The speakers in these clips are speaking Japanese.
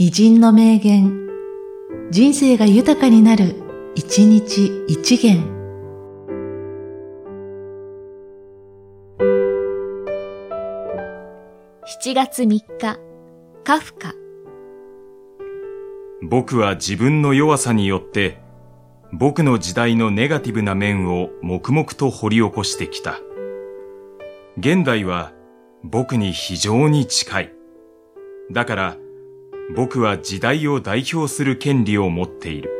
偉人の名言、人生が豊かになる、一日一元。7月3日、カフカ。僕は自分の弱さによって、僕の時代のネガティブな面を黙々と掘り起こしてきた。現代は僕に非常に近い。だから僕は時代を代表する権利を持っている。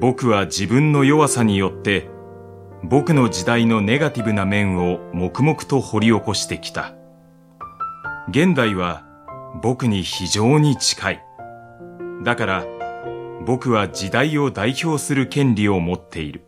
僕は自分の弱さによって、僕の時代のネガティブな面を黙々と掘り起こしてきた。現代は僕に非常に近い。だから僕は時代を代表する権利を持っている。